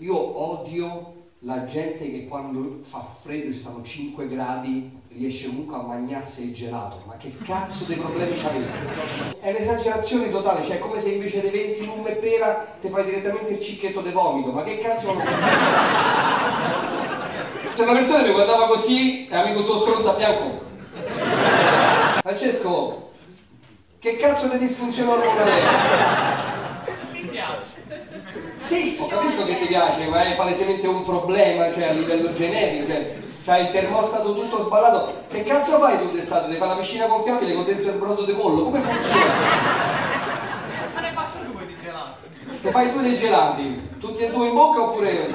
Io odio la gente che quando fa freddo, ci stanno 5 gradi, riesce comunque a mangiarsi il gelato. Ma che cazzo di problemi c'avete? È un'esagerazione totale, cioè è come se invece dei 20 rum e pera ti fai direttamente il cicchetto di vomito. Ma che cazzo non C'è una persona che mi guardava così e amico suo stronzo a fianco. Francesco, che cazzo di disfunzione ormonale è? Sì, ho capisco che ti piace, ma è palesemente un problema, cioè a livello genetico, cioè c'hai il termostato tutto sballato. Che cazzo fai tu d'estate? Ti fai la piscina gonfiabile con dentro il brodo di pollo? Come funziona? Ma ne faccio due di gelati. Ti fai due dei gelati, tutti e due in bocca oppure...